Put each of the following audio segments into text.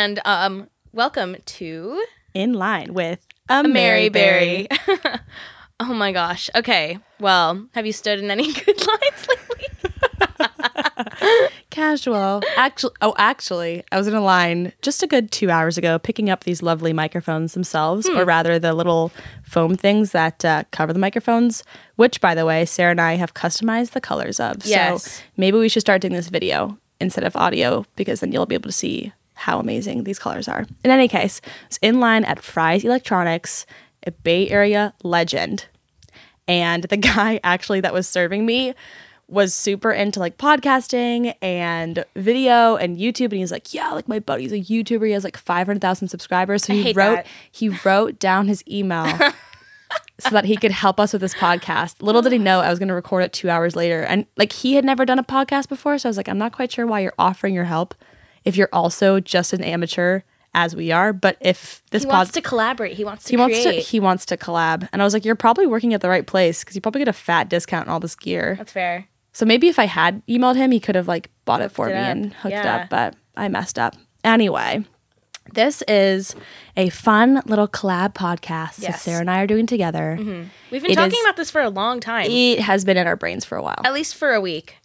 And um, welcome to In line with a, a Mary Berry. oh my gosh. Okay. Well, have you stood in any good lines lately? Casual. Actually, oh, actually, I was in a line just a good two hours ago, picking up these lovely microphones themselves, Hmm. or rather, the little foam things that uh, cover the microphones. Which, by the way, Sarah and I have customized the colors of. Yes. So maybe we should start doing this video instead of audio, because then you'll be able to see how amazing these colors are. In any case, I was in line at Fry's Electronics, a Bay Area legend. and the guy actually that was serving me was super into like podcasting and video and YouTube. And he's like yeah like my buddy's a YouTuber. He has like 500,000 subscribers. So he wrote that. he wrote down his email so that he could help us with this podcast. Little did he know I was going to record it 2 hours later. And like he had never done a podcast before. So I was like I'm not quite sure why you're offering your help if you're also just an amateur as we are but if this He pod- wants to collaborate. He wants to he wants to he wants to collab and i was like you're probably working at the right place because you probably get a fat discount on all this gear That's fair. so maybe if i had emailed him he could have like bought it for it me up. and hooked it up but i messed up anyway this is a fun little collab podcast that Yes. sarah and i are doing together mm-hmm. We've been It talking is- about this for a long time. it has been in our brains for a while At least for a week.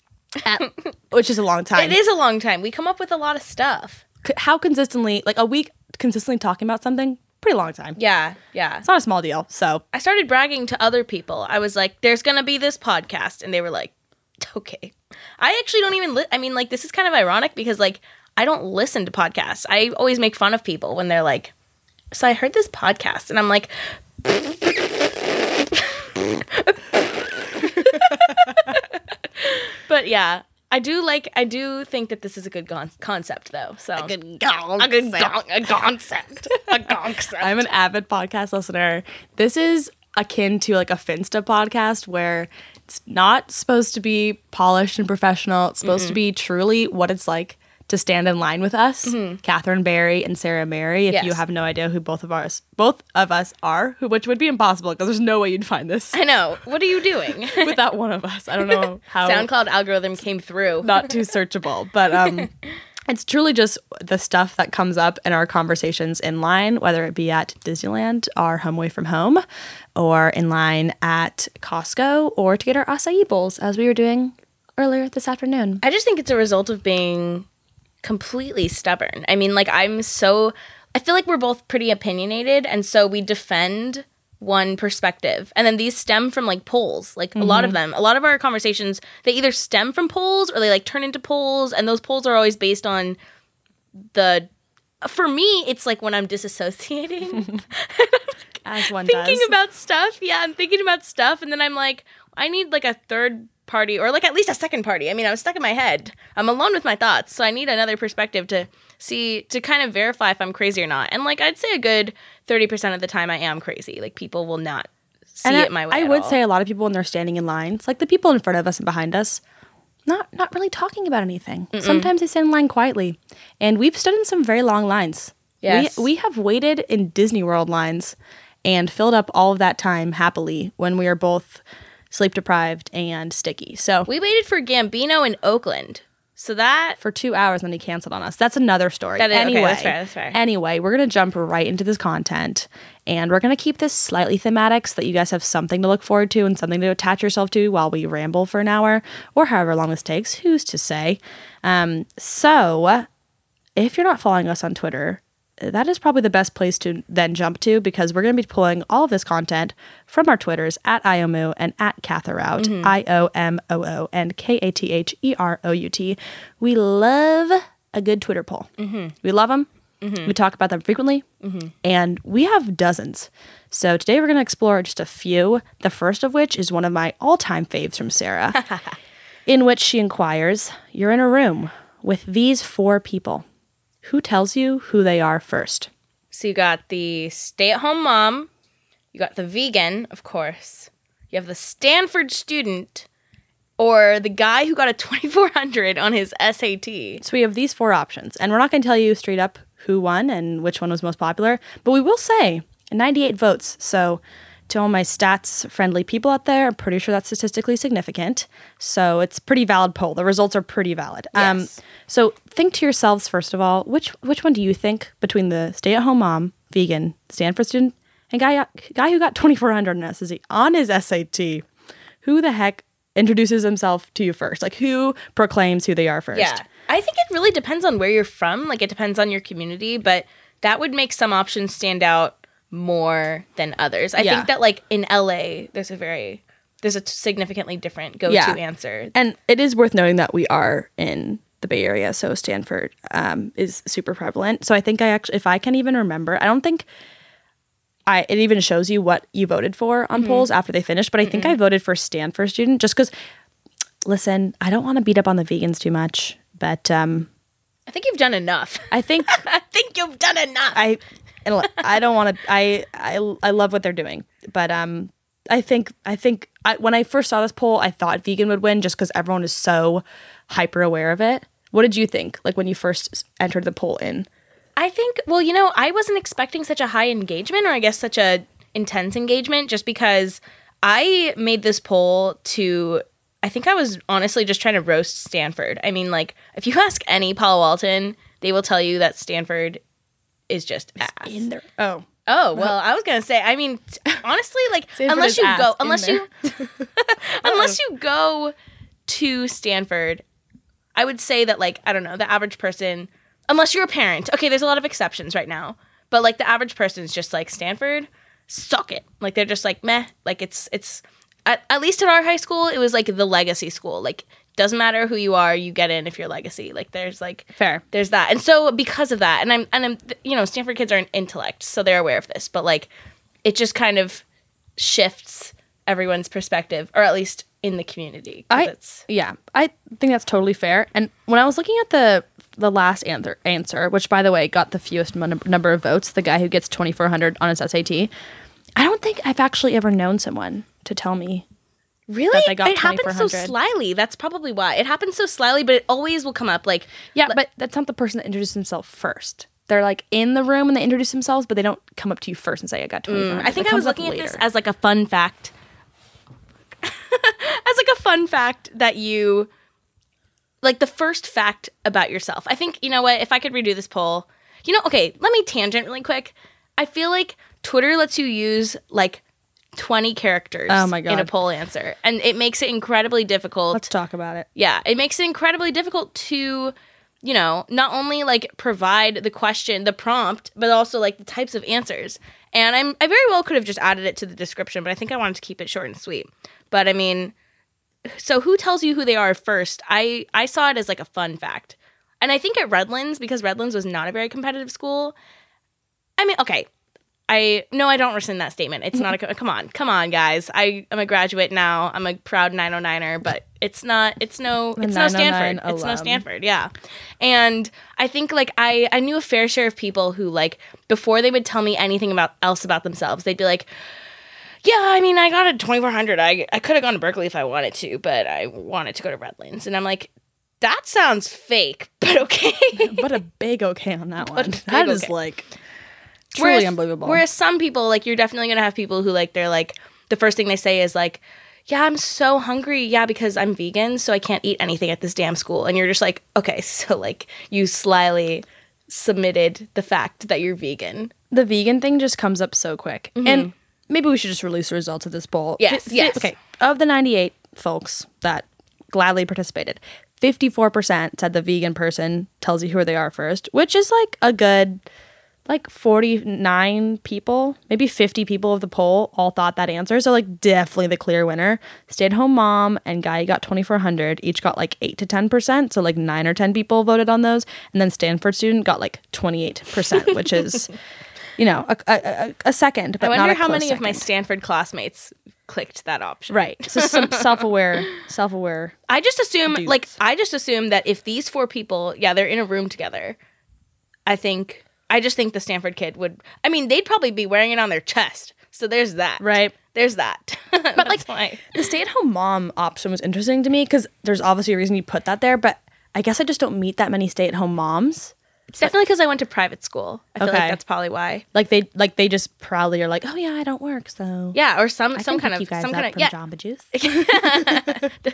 which is a long time It is a long time. We come up with a lot of stuff. C- how consistently like a week consistently talking about something pretty long time Yeah, yeah. it's not a small deal so I started bragging to other people. I was like, "There's gonna be this podcast," and they were like, "Okay." I actually don't even. Li- I mean, like, this is kind of ironic because like I don't listen to podcasts. I always make fun of people when they're like, "So I heard this podcast," and I'm like. but yeah, I do like. I do think that this is a good gon- concept, though. So a good, gon- a good gon- a concept, a concept. I'm an avid podcast listener. This is akin to like a Finsta podcast where it's not supposed to be polished and professional. It's supposed to mm-hmm. be truly what it's like to stand in line with us, Catherine Barry and Sarah Mary. If you Mm-hmm. Have no idea who both of us, both of us are, who which would be impossible because there's no way you'd find this I know. What are you doing? without one of us. I don't know how SoundCloud algorithm came through. not too searchable, but um it's truly just the stuff that comes up in our conversations in line, whether it be at Disneyland, our home away from home, or in line at Costco, or to get our acai bowls, as we were doing earlier this afternoon. I just think it's a result of being completely stubborn. I mean, like I'm so I feel like we're both pretty opinionated and so we defend one perspective. And then these stem from like polls. Like a lot of mm-hmm. them. A lot of our conversations they either stem from polls or they like turn into polls and those polls are always based on the for me, it's like when I'm disassociating. As one thinking does. about stuff. Yeah, I'm thinking about stuff, and then I'm like, I need like a third party or like at least a second party. I mean, I was stuck in my head. I'm alone with my thoughts, so I need another perspective to see to kind of verify if I'm crazy or not. And like, I'd say a good thirty percent of the time I am crazy. Like people will not see and it I, my way. I would all. say a lot of people when they're standing in lines, like the people in front of us and behind us, not not really talking about anything. Sometimes they stand in line quietly, and we've stood in some very long lines. Yes. we we have waited in Disney World lines and filled up all of that time happily when we are both sleep deprived and sticky. So we waited for Gambino in Oakland, so that for two hours and then he canceled on us. That's another story. That is- okay, anyway, that's fair, that's fair. Anyway, we're gonna jump right into this content, and we're gonna keep this slightly thematic so that you guys have something to look forward to and something to attach yourself to while we ramble for an hour or however long this takes. Who's to say? Um, so, if you're not following us on Twitter. That is probably the best place to then jump to because we're going to be pulling all of this content from our Twitters at IOMOO and at Catherout, mm-hmm. I O M O O and K A T H E R O U T. We love a good Twitter poll. Mm-hmm. We love them. Mm-hmm. We talk about them frequently, and we have dozens. So today we're going to explore just a few. The first of which is one of my all time faves from Sarah, in which she inquires You're in a room with these four people. Who tells you who they are first? So you got the stay-at-home mom, you got the vegan, of course. You have the Stanford student, or the guy who got a 2400 on his SAT. So we have these four options, and we're not going to tell you straight up who won and which one was most popular, but we will say 98 votes. So To all my stats friendly people out there, I'm pretty sure that's statistically significant. So it's pretty valid poll. The results are pretty valid. Um, Yes. so think to yourselves first of all, which which one do you think between the stay at home mom, vegan, Stanford student, and guy guy who got 2400 on SAT on his SAT, who the heck introduces himself to you first? Like who proclaims who they are first? Yeah. I think it really depends on where you're from. Like it depends on your community, but that would make some options stand out more than others. I Yeah. think that like in LA, there's a very there's a t- significantly different go-to Yeah. answer. And it is worth noting that we are in the Bay Area, so Stanford um, is super prevalent. So I think I actually, if I can even remember, I don't think I it even shows you what you voted for on polls after they finish. But I think I voted for Stanford student just because. Listen, I don't want to beat up on the vegans too much, but um, I think you've done enough. I think I think you've done enough. I and I don't want to. I I I love what they're doing, but um, I think I think I, when I first saw this poll, I thought vegan would win just because everyone is so hyper aware of it. What did you think? Like when you first entered the poll in? I think, well, you know, I wasn't expecting such a high engagement or I guess such a intense engagement just because I made this poll to I think I was honestly just trying to roast Stanford. I mean, like if you ask any Palo Alton, they will tell you that Stanford is just ass. In there. Oh, Oh, well, I was to say, I mean, t- honestly, like unless you go unless you unless you go to Stanford, I would say that like I don't know, the average person unless you're a parent. Okay, there's a lot of exceptions right now. But like the average person is just like Stanford, suck it. Like they're just like meh. Like it's it's at, at least at our high school, it was like the legacy school. Like doesn't matter who you are, you get in if you're legacy. Like there's like fair. there's that and so because of that and i'm and i'm you know stanford kids are an intellect so they're aware of this but like it just kind of shifts everyone's perspective or at least in the community. I it's yeah, I think that's totally fair. And when I was looking at the the last answer answer, which by the way got the fewest mon- number of votes, the guy who gets twenty four hundred on his SAT, I don't think I've actually ever known someone to tell me really they got it happens so slyly that's probably why it happens so slyly but it always will come up like Yeah, but that's not the person that introduced himself first. They're like in the room and they introduce themselves, but they don't come up to you first and say, "I got 2400. Mm, i think i was looking at this as like a fun fact as like a fun fact that you like the first fact about yourself. I think you know what? If I could redo this poll, you know, okay, let me tangent really quick. I feel like Twitter lets you use like 20 characters Oh my God. in a poll answer, and it makes it incredibly difficult. Let's talk about it. yeah, it makes it incredibly difficult to, you know, not only like provide the question, the prompt, but also like the types of answers. And I'm I very well could have just added it to the description, but I think I wanted to keep it short and sweet. But I mean, so who tells you who they are first? I I saw it as like a fun fact. And I think at Redlands because Redlands was not a very competitive school. I mean, okay. I no, I don't rescind that statement. It's not a come on, come on, guys. I am a graduate now. I'm a proud 909er, but it's not. It's no. It's no 909 Stanford. It's no. Oh Stanford. Yeah, and I think like I I knew a fair share of people who like before they would tell me anything about else about themselves, they'd be like, yeah, I mean, I got a 2400. I I could have gone to Berkeley if I wanted to, but I wanted to go to Redlands, and I'm like. That sounds fake, but okay. But a big okay on that one. That is okay. like truly whereas, unbelievable. Whereas some people, like you're definitely gonna have people who like they're like the first thing they say is like, "Yeah, I'm so hungry. Yeah, because I'm vegan, so I can't eat anything at this damn school." And you're just like, "Okay, so like you slyly submitted the fact that you're vegan." the vegan thing just comes up so quick. Mm-hmm. And maybe we should just release the results of this poll. Yes, fi- yes. Okay. Of the 98 folks that gladly participated, 54% said the vegan person tells you who they are first, which is like a good like 49 people, maybe 50 people of the poll all thought that answer. So like definitely the clear winner. Stay-at-home mom and guy got 2400, each got like 8 to 10%, so like 9 or 10 people voted on those, and then Stanford student got like 28%, which is you know, a, a, a, a second, but I wonder how many of my. Stanford classmates clicked that option. right. So some self-aware, self-aware. I just assume, Dudes. like, I just assume that if these four people, yeah, they're in a room together, I think, I just think the Stanford kid would, I mean, they'd probably be wearing it on their chest. So there's that. Right. There's that. but like, why. The stay-at-home mom option was interesting to me because there's obviously a reason you put that there, but I guess I just don't meet that many stay-at-home moms. It's definitely because I went to private school. I feel Okay. like that's probably why. Like they like they just proudly are like, oh yeah, I don't work, so Yeah, or some I some kind of you guys some kind of from yeah. Jamba Juice.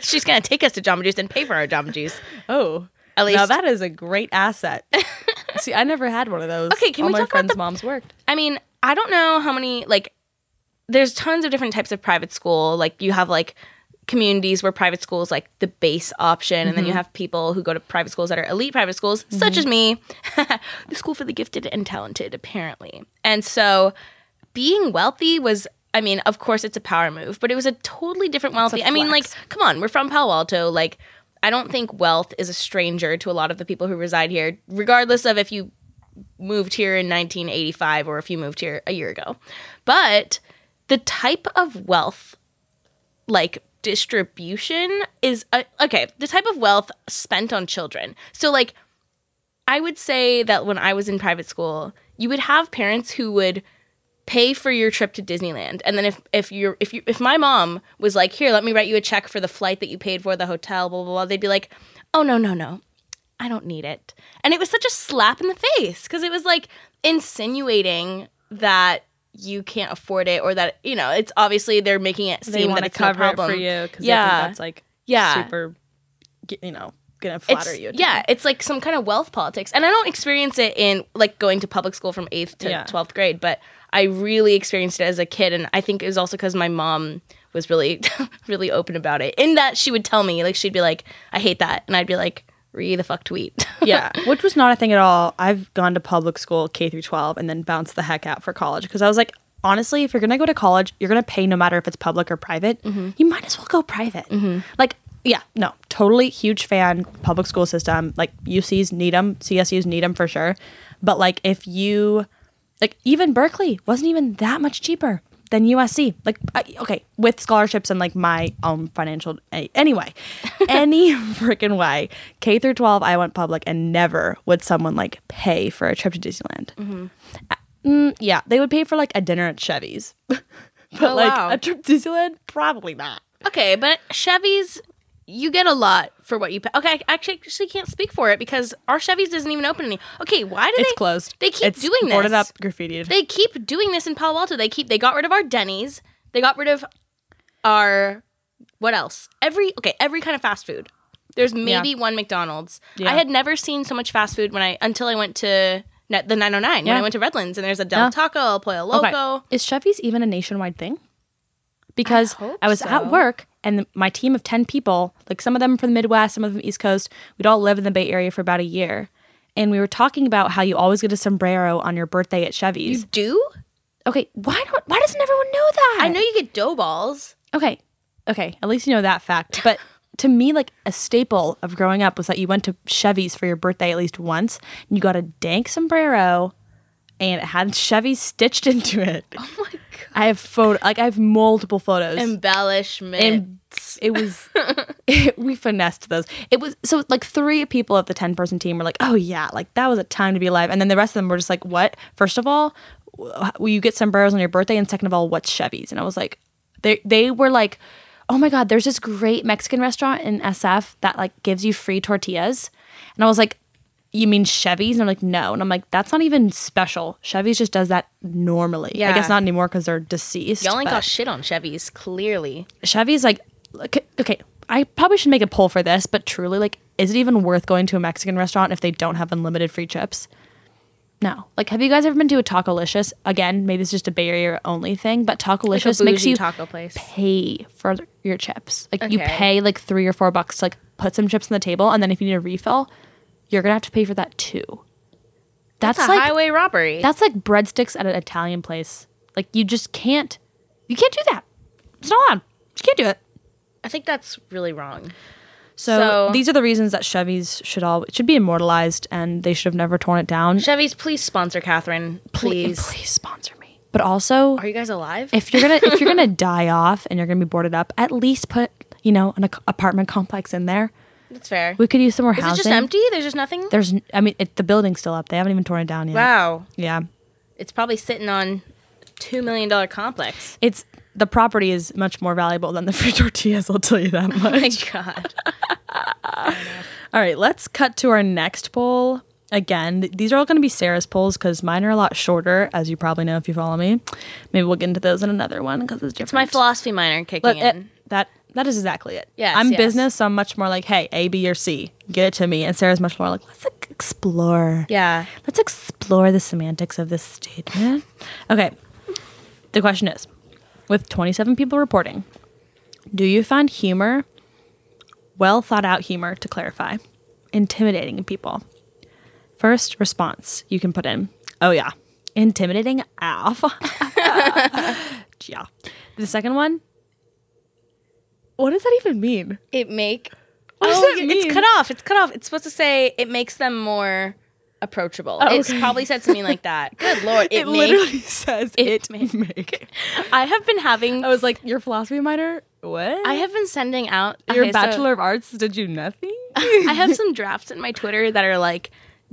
She's gonna take us to Jamba Juice and pay for our Jamba Juice. oh, At least now that is a great asset. See, I never had one of those. Okay, can All we my talk about friends' the- moms worked. I mean, I don't know how many like there's tons of different types of private school. Like you have like communities where private school is like the base option and then you mm-hmm. have people who go to private schools that are elite private schools such as mm-hmm. me the school for the gifted and talented apparently and so being wealthy was i mean of course it's a power move but it was a totally different wealthy i mean like come on we're from palo alto like i don't think wealth is a stranger to a lot of the people who reside here regardless of if you moved here in 1985 or if you moved here a year ago. But the type of wealth, like distribution, is uh, okay. The type of wealth spent on children. So, like, I would say that when I was in private school, you would have parents who would pay for your trip to Disneyland. And then if if you're if you if my mom was like, "Here, let me write you a check for the flight that you paid for, the hotel, blah blah blah," they'd be like, "Oh no, no, no. I don't need it." And it was such a slap in the face because it was like insinuating that you can't afford it or that, you know, it's obviously they're making it seem that it's no cover it problem. for you because Yeah. that's like Yeah. super, you know, gonna it's flatter you. yeah it's like some kind of wealth politics and i don't experience it in like going to public school from 8th to Yeah. 12th grade but i really experienced it as a kid and i think it was also because my mom was really really open about it in that she would tell me like she'd be like i hate that and i'd be like re the fuck tweet yeah, which was not a thing at all. I've gone to public school K through 12 and then bounced the heck out for college because I was like, honestly, if you're gonna go to college, you're gonna pay no matter if it's public or private. Mm-hmm. You might as well go private. Mm-hmm. Like, yeah, no, totally huge fan. Public school system, like UC's need them, CSU's need them for sure. But like, if you, like, even Berkeley wasn't even that much cheaper than USC. Like, I, okay, with scholarships and like my own financial. Anyway, any freaking way, K through 12, I went public and never would someone like pay for a trip to Disneyland. Uh, mm, yeah, they would pay for like a dinner at Chevy's. but Oh, like wow. a trip to Disneyland, probably not. okay but chevys you get a lot for what you pay okay i actually, actually can't speak for it because our chevys doesn't even open any okay why do It's they closed. they keep it's doing this boarded up, graffitied. they keep doing this in Palo Alto. They keep they got rid of our Denny's. They got rid of our what else? Every okay, every kind of fast food. There's maybe one McDonald's. Yeah. I had never seen so much fast food when I until I went to net, the 909 when Yeah. I went to Redlands and there's a Del Yeah. Taco, El Pollo Loco. Is Chevy's even a nationwide thing? Because hope I, was so. at work and the, my team of 10 people, like some of them from the Midwest, some of them East Coast, we'd all live in the Bay Area for about a year. And we were talking about how you always get a sombrero on your birthday at Chevy's. You do? okay, why don't why doesn't everyone know that? I know you get dough balls. Okay. Okay, at least you know that fact. But to me, like a staple of growing up was that you went to Chevy's for your birthday at least once, and you got a dank sombrero, and it had Chevy stitched into it. Oh my god. I have photo, like I have multiple photos, Embellishments. and it was we finessed those. It was so like three people of the ten person team were like, oh yeah, like that was a time to be alive, and then the rest of them were just like, what? First of all, will you get sombreros on your birthday, and second of all, what's Chevy's? And I was like, they they were like, oh my god, there's this great Mexican restaurant in SF that like gives you free tortillas, and I was like. You mean Chevy's? And I'm like, no. And I'm like, that's not even special. Chevy's just does that normally. Yeah. I guess not anymore because they're deceased. Y'all ain't got shit on Chevys, clearly. Chevy's like, okay, okay, I probably should make a poll for this, but truly, like, is it even worth going to a Mexican restaurant if they don't have unlimited free chips? No. Like, have you guys ever been to a Tacolicious? Again, maybe it's just a Bay Area only thing, but Like Tacolicious makes you taco place. pay for your chips. Like, you pay like three or four bucks to like put some chips on the table, and then if you need a refill, you're gonna have to pay for that too. That's, That's a like highway robbery. that's like breadsticks at an Italian place. Like you just can't, you can't do that. It's not allowed. You can't do it. I think that's really wrong. So, So- these are the reasons that Chevys should all should be immortalized, and they should have never torn it down. Chevys, please sponsor Catherine. Please. please sponsor me. But also, Are you guys alive? if you're gonna if you're gonna die off and you're gonna be boarded up, at least put you know an ac- apartment complex in there. That's fair. We could use some more Is it just empty? There's just nothing? There's, I mean, it, the building's still up. They haven't even torn it down yet. Wow. Yeah, It's probably sitting on $2 million complex. it's the property is much more valuable than the free tortillas. I'll tell you that much. Oh my God. All right, let's cut to our next poll. again, th- these are all going to be Sarah's polls because mine are a lot shorter, as you probably know if you follow me. Maybe we'll get into those in another one because it's different. It's my philosophy minor kicking But it- eh, in. that that is exactly it. Yeah, I'm yes. business, so I'm much more like, hey, A, B, or C, get it to me. And Sarah's much more like, let's explore. yeah. Let's explore the semantics of this statement. Okay. The question is with 27 people reporting, do you find humor, well thought out humor to clarify, intimidating in people? First response you can put in, oh yeah, intimidating off. yeah. The second one, what does that even mean? It make What does oh, that mean? it's cut off. It's cut off. It's supposed to say it makes them more approachable. Oh, It's okay. probably said something like that. Good lord, it, It, make. literally says it it, make. make. I have been having. I was like, your philosophy minor? What? I have been sending out Your okay, so Bachelor of Arts did you nothing? I have some drafts in my Twitter that are like.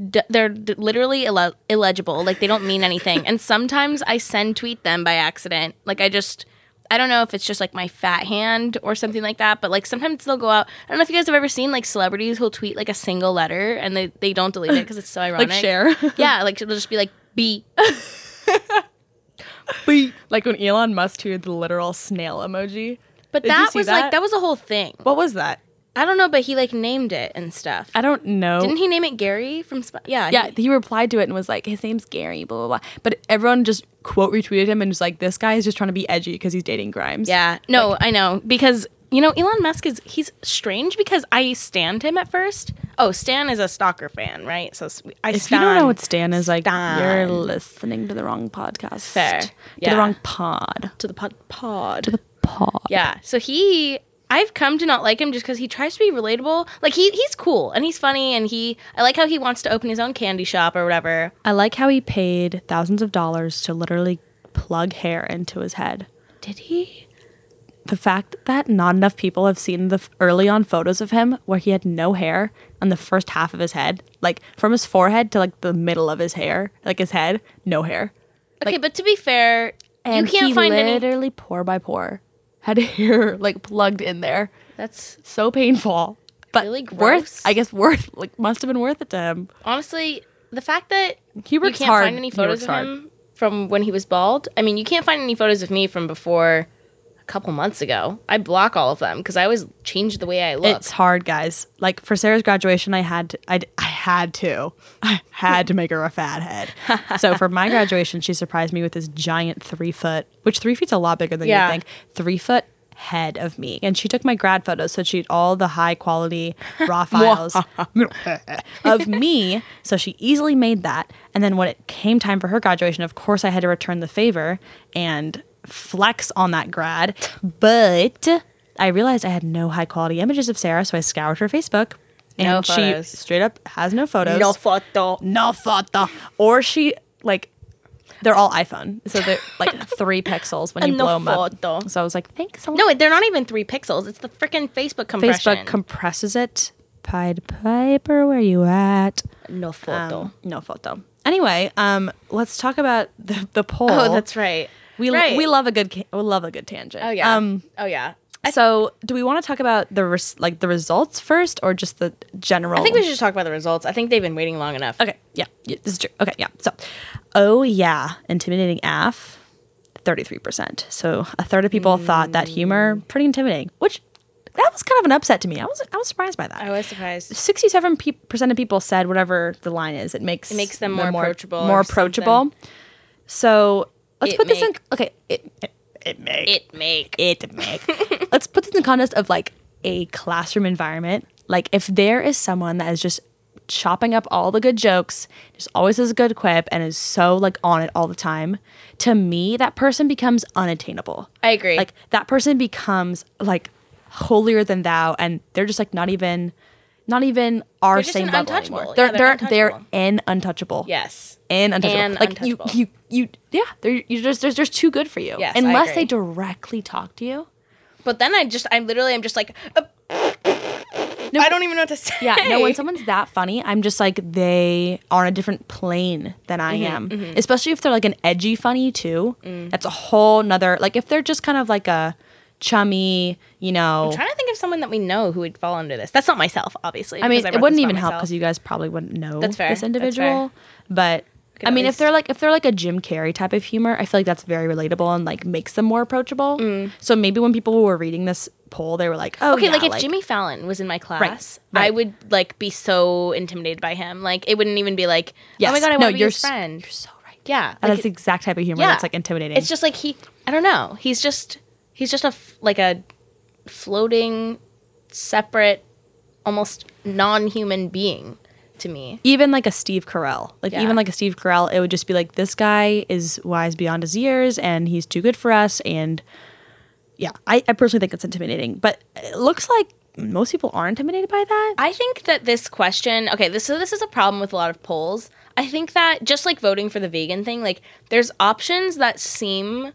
D- they're d- literally ille- illegible. Like they don't mean anything. and sometimes I send tweet them by accident. Like I just, I don't know if it's just like my fat hand or something like that. But like sometimes they'll go out. I don't know if you guys have ever seen like celebrities who'll tweet like a single letter and they, they don't delete it because it's so ironic. like share. Yeah, like it'll just be like B. B. Like when Elon Musk tweeted the literal snail emoji. But Did that was that? like that was a whole thing. What was that? I don't know, but he like named it and stuff. I don't know. Didn't he name it Gary from? Sp- yeah, yeah, he replied to it and was like, his name's Gary, blah, blah, blah. But everyone just quote retweeted him and was like, this guy is just trying to be edgy because he's dating Grimes. Yeah, no, I know because you know Elon Musk is he's strange because I stand him at first. Oh, Stan is a stalker fan, right? So I If stan, you don't know what Stan is like, Stan. you're listening to the wrong podcast. Fair. To the wrong pod. to the pod, pod. To the pod. yeah, so he. I've come to not like him just because he tries to be relatable. Like he he's cool and he's funny and he I like how he wants to open his own candy shop or whatever. I like how he paid thousands of dollars to literally plug hair into his head. Did he? the fact that not enough people have seen the early on photos of him where he had no hair on the first half of his head, like from his forehead to like the middle of his hair, like his head, no hair. Okay, but to be fair, And you can't he find any. literally pore by pore had hair like plugged in there. That's So painful, but Really worth. I guess worth like must have been worth it to him. honestly the fact that He works you can't hard. find any photos works of hard. him from when he was bald. I mean, you can't find any photos of me from before a couple months ago. I block all of them because I always change the way I look. It's hard, guys. Like for Sarah's graduation, I had to, I, I had to, I had to make her a fat head. so for my graduation, she surprised me with this giant three foot, which three feet's a lot bigger than Yeah. you think, three foot head of me. And she took my grad photos, so she had all the high quality raw files of me. So she easily made that. And then when it came time for her graduation, of course, I had to return the favor and flex on that grad. But I realized I had no high quality images of Sarah, so I scoured her Facebook. And No she photos. straight up has no photos. no photo. No photo. Or she like they're all iPhone. So they're like three pixels when you No blow them photo. up. So I was like, thanks a lot. No, they're not even three pixels. It's the freaking Facebook compression. Facebook compresses it. Pied Piper, where are you at? no photo. Um, no photo. Anyway, um, let's talk about the, the poll. oh, that's right. We right. we love a good we love a good tangent. Oh yeah. Um, oh yeah. so do we want to talk about the res- like the results first, or just the general? I think we should just talk about the results. I think they've been waiting long enough. Okay, yeah, yeah, this is true. Okay, yeah. So, oh yeah, intimidating AF, thirty-three percent. So a third of people thought that humor pretty intimidating, which that was kind of an upset to me. I was I was surprised by that. I was surprised. Sixty-seven percent of people said whatever the line is. It makes It makes them more approachable More or approachable. So let's It put this in. make- Okay, it it, it make It make. it make. Let's put this in context of like a classroom environment. Like if there is someone that is just chopping up all the good jokes, just always has a good quip and is so like on it all the time, to me that person becomes unattainable. I agree. Like that person becomes like holier than thou and they're just like not even not even our They're just same level untouchable. anymore. They're they're they're they're untouchable. an untouchable yes. and untouchable. And like you, untouchable. you, you, yeah. They're you just there's there's too good for you. Yes, unless they directly talk to you. But then I just, I literally I'm just like, uh, I don't even know what to say. Yeah, no. When someone's that funny, I'm just like they are on a different plane than I Mm-hmm, am. Especially if they're like an edgy funny too. Mm. That's a whole nother. Like if they're just kind of like a chummy, you know. I'm trying to think of someone that we know who would fall under this. That's not myself, obviously. I mean, because it wouldn't even help because you guys probably wouldn't know That's fair. this individual. But I mean, if they're like if they're like a Jim Carrey type of humor, I feel like that's very relatable and like makes them more approachable. Mm. So maybe when people were reading this poll, they were like, "Oh, Okay, yeah, like if Jimmy Fallon was in my class, I right. would like be so intimidated by him. Like it wouldn't even be like, oh my god, I No, want to be s- friend. You're so right. Yeah, like, that's the exact type of humor yeah. that's like intimidating. It's just like he. I don't know. He's just he's just a f- like a floating, separate, almost non-human being to me. even like a Steve Carell, like Yeah. even like a Steve Carell, it would just be like this guy is wise beyond his years and he's too good for us. And yeah, I, I personally think it's intimidating, but it looks like most people are intimidated by that. I think that this question, okay, this so this is a problem with a lot of polls. I think that just like voting for the vegan thing, like there's options that seem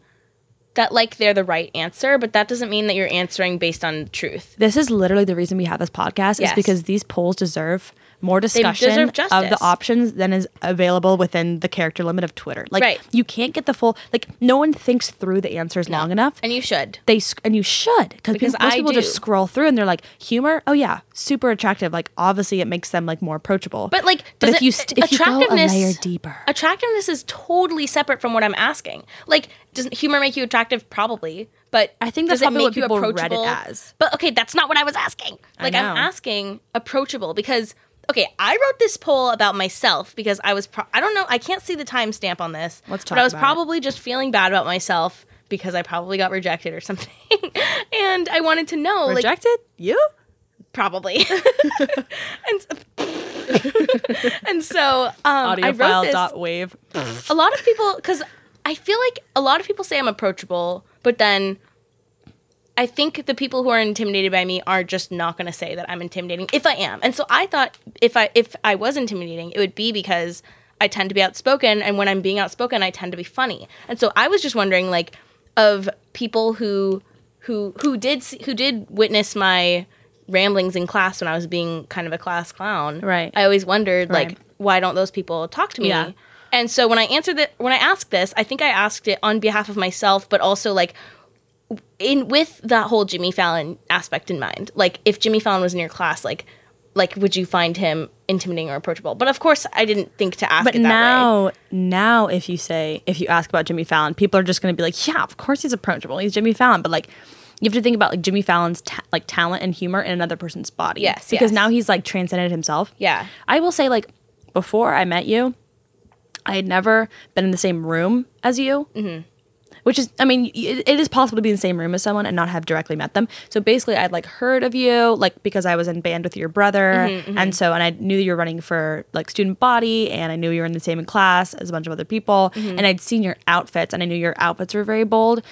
that like they're the right answer, but that doesn't mean that you're answering based on truth. This is literally the reason we have this podcast Yes. is because these polls deserve more discussion of the options than is available within the character limit of Twitter. Like Right. you can't get the full like no one thinks through the answers long enough. And you should. they and you should because people, most I people just scroll through and they're like humor oh yeah super attractive like obviously it makes them like more approachable But like but does if it- you st- if you go a attractiveness layer deeper Attractiveness is totally separate from what I'm asking. Like does humor make you attractive probably, but I think does that's it probably make you it approachable? as. But okay, that's not what I was asking. Like I'm asking approachable because okay, I wrote this poll about myself because I was pro- I don't know, I can't see the timestamp on this. Let's But I was about it. probably just feeling bad about myself because I probably got rejected or something. and I wanted to know like rejected you probably. and, and so um, I wrote this. wave A lot of people, because I feel like a lot of people say I'm approachable, but then I think the people who are intimidated by me are just not going to say that I'm intimidating if I am. And so I thought if I if I was intimidating, it would be because I tend to be outspoken, and when I'm being outspoken, I tend to be funny. And so I was just wondering, like, of people who who who did see, who did witness my ramblings in class when I was being kind of a class clown. Right. I always wondered, Right. like, why don't those people talk to me? Yeah. And so when I answered that, when I asked this, I think I asked it on behalf of myself, but also like in with that whole Jimmy Fallon aspect in mind. Like if Jimmy Fallon was in your class, like like would you find him intimidating or approachable? But of course, I didn't think to ask but it that way. now now if you say if you ask about jimmy fallon people are just going to be like yeah of course he's approachable he's jimmy fallon but like you have to think about like jimmy fallon's ta- like talent and humor in another person's body Yes, because yes. now he's like transcended himself Yeah. I will say, like, before I met you, I had never been in the same room as you. Mm-hmm. Which is, I mean, y- it is possible to be in the same room as someone and not have directly met them. So basically, I'd like heard of you, like, because I was in band with your brother. Mm-hmm, and mm-hmm. so, and I knew you were running for like student body, and I knew you were in the same class as a bunch of other people. Mm-hmm. And I'd seen your outfits, and I knew your outfits were very bold.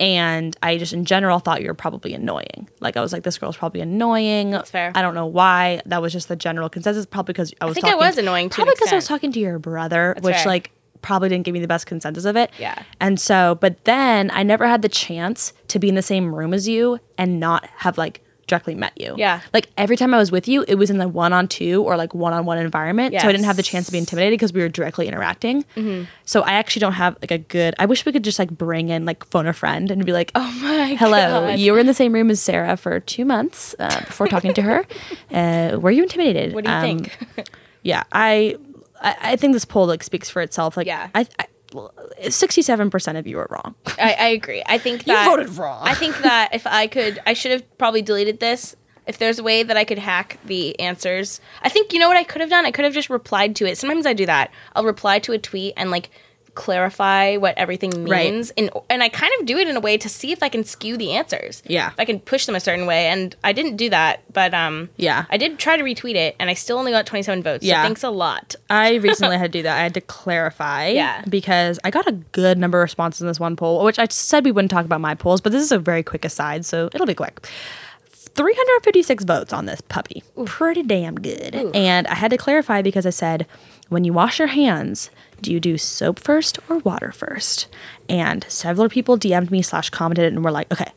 And I just, in general, thought you were probably annoying. Like, I was like, this girl's probably annoying. That's fair. I don't know why. That was just the general consensus. Probably because I was I think I was annoying to an Probably because I was talking to your brother, which fair. like probably didn't give me the best consensus of it. Yeah. And so, but then I never had the chance to be in the same room as you and not have like directly met you. Yeah. Like every time I was with you, it was in the one on two or like one on one environment. So I didn't have the chance to be intimidated because we were directly interacting. Mm-hmm. So I actually don't have like a good, I wish we could just like bring in like phone a friend and be like, Oh my Hello, God. you were in the same room as Sarah for two months uh, before talking to her. Uh, were you intimidated? What do you Um, think? yeah, I, I I think this poll like speaks for itself. Like, Yeah. I, sixty-seven percent of you are wrong. I, I agree. I think that voted wrong. I think that if I could, I should have probably deleted this. If there's a way that I could hack the answers, I think you know what I could have done. I could have just replied to it. Sometimes I do that. I'll reply to a tweet and like clarify what everything Right. means, and and I kind of do it in a way to see if I can skew the answers. Yeah. if I can push them a certain way, and I didn't do that, but um, Yeah. I did try to retweet it, and I still only got 27 votes. Yeah. so thanks a lot. I recently had to do that. I had to clarify. Yeah. Because I got a good number of responses in this one poll, which I said we wouldn't talk about my polls, but this is a very quick aside, so it'll be quick. 356 votes on this puppy. Pretty damn good. And I had to clarify because I said, when you wash your hands, do you do soap first or water first? And several people DM'd me slash commented and were like, okay,